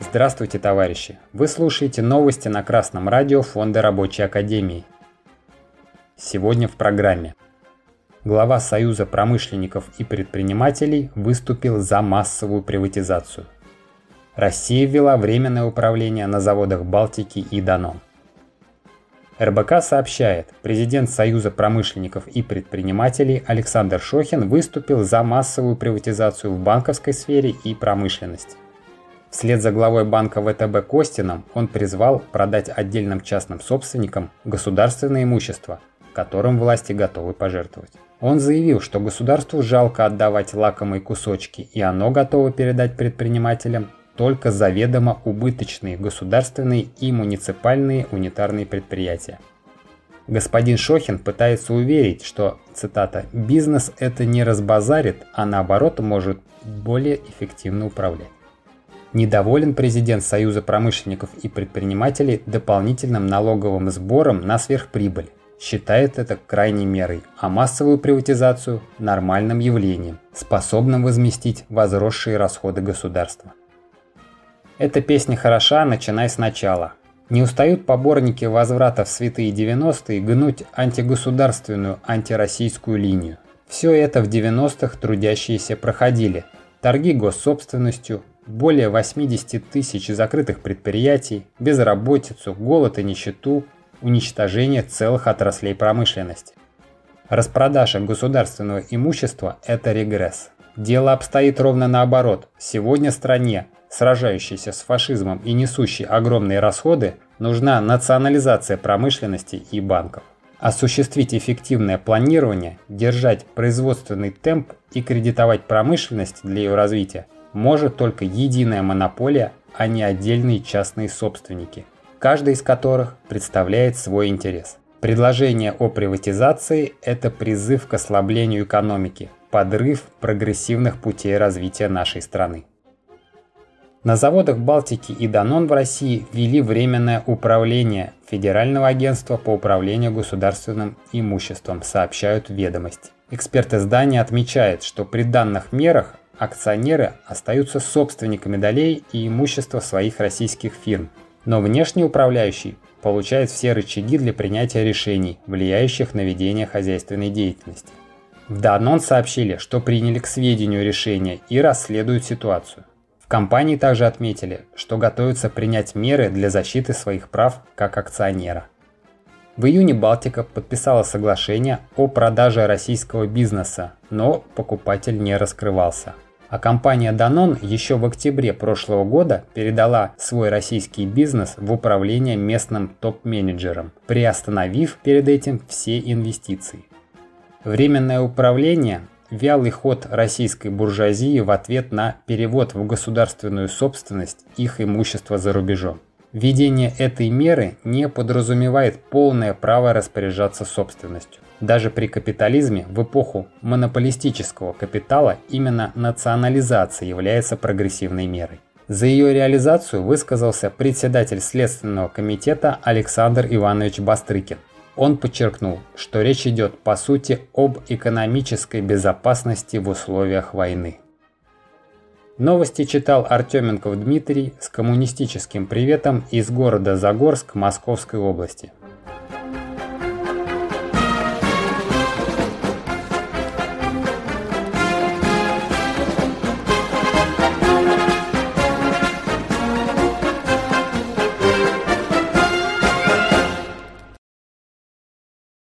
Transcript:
Здравствуйте, товарищи! Вы слушаете новости на Красном радио Фонда Рабочей Академии. Сегодня в программе. Глава Союза промышленников и предпринимателей выступил за массовую приватизацию. Россия ввела временное управление на заводах Балтики и Данон. РБК сообщает, президент Союза промышленников и предпринимателей Александр Шохин выступил за массовую приватизацию в банковской сфере и промышленности. Вслед за главой банка ВТБ Костином он призвал продать отдельным частным собственникам государственное имущество, которым власти готовы пожертвовать. Он заявил, что государству жалко отдавать лакомые кусочки, и оно готово передать предпринимателям только заведомо убыточные государственные и муниципальные унитарные предприятия. Господин Шохин пытается уверить, что, цитата, «бизнес это не разбазарит, а наоборот может более эффективно управлять». Недоволен президент Союза промышленников и предпринимателей дополнительным налоговым сбором на сверхприбыль. Считает это крайней мерой, а массовую приватизацию – нормальным явлением, способным возместить возросшие расходы государства. Эта песня хороша, начиная с начала. Не устают поборники возврата в святые 90-е гнуть антигосударственную, антироссийскую линию. Все это в 90-х трудящиеся проходили. Торги госсобственностью, более 80 тысяч закрытых предприятий, безработицу, голод и нищету, уничтожение целых отраслей промышленности. Распродажа государственного имущества – это регресс. Дело обстоит ровно наоборот. Сегодня стране, сражающейся с фашизмом и несущей огромные расходы, нужна национализация промышленности и банков. Осуществить эффективное планирование, держать производственный темп и кредитовать промышленность для ее развития – может только единая монополия, а не отдельные частные собственники, каждый из которых представляет свой интерес. Предложение о приватизации – это призыв к ослаблению экономики, подрыв прогрессивных путей развития нашей страны. На заводах Балтики и Данон в России ввели временное управление Федерального агентства по управлению государственным имуществом, сообщают ведомости. Эксперты здания отмечают, что при данных мерах акционеры остаются собственниками долей и имущества своих российских фирм, но внешний управляющий получает все рычаги для принятия решений, влияющих на ведение хозяйственной деятельности. В Данон сообщили, что приняли к сведению решение и расследуют ситуацию. В компании также отметили, что готовятся принять меры для защиты своих прав как акционера. В июне Балтика подписала соглашение о продаже российского бизнеса, но покупатель не раскрывался. А компания Danone еще в октябре прошлого года передала свой российский бизнес в управление местным топ-менеджером, приостановив перед этим все инвестиции. Временное управление – вялый ход российской буржуазии в ответ на перевод в государственную собственность их имущества за рубежом. Введение этой меры не подразумевает полное право распоряжаться собственностью. Даже при капитализме в эпоху монополистического капитала именно национализация является прогрессивной мерой. За ее реализацию высказался председатель Следственного комитета Александр Иванович Бастрыкин. Он подчеркнул, что речь идет по сути об экономической безопасности в условиях войны. Новости читал Артеменков Дмитрий с коммунистическим приветом из города Загорск Московской области.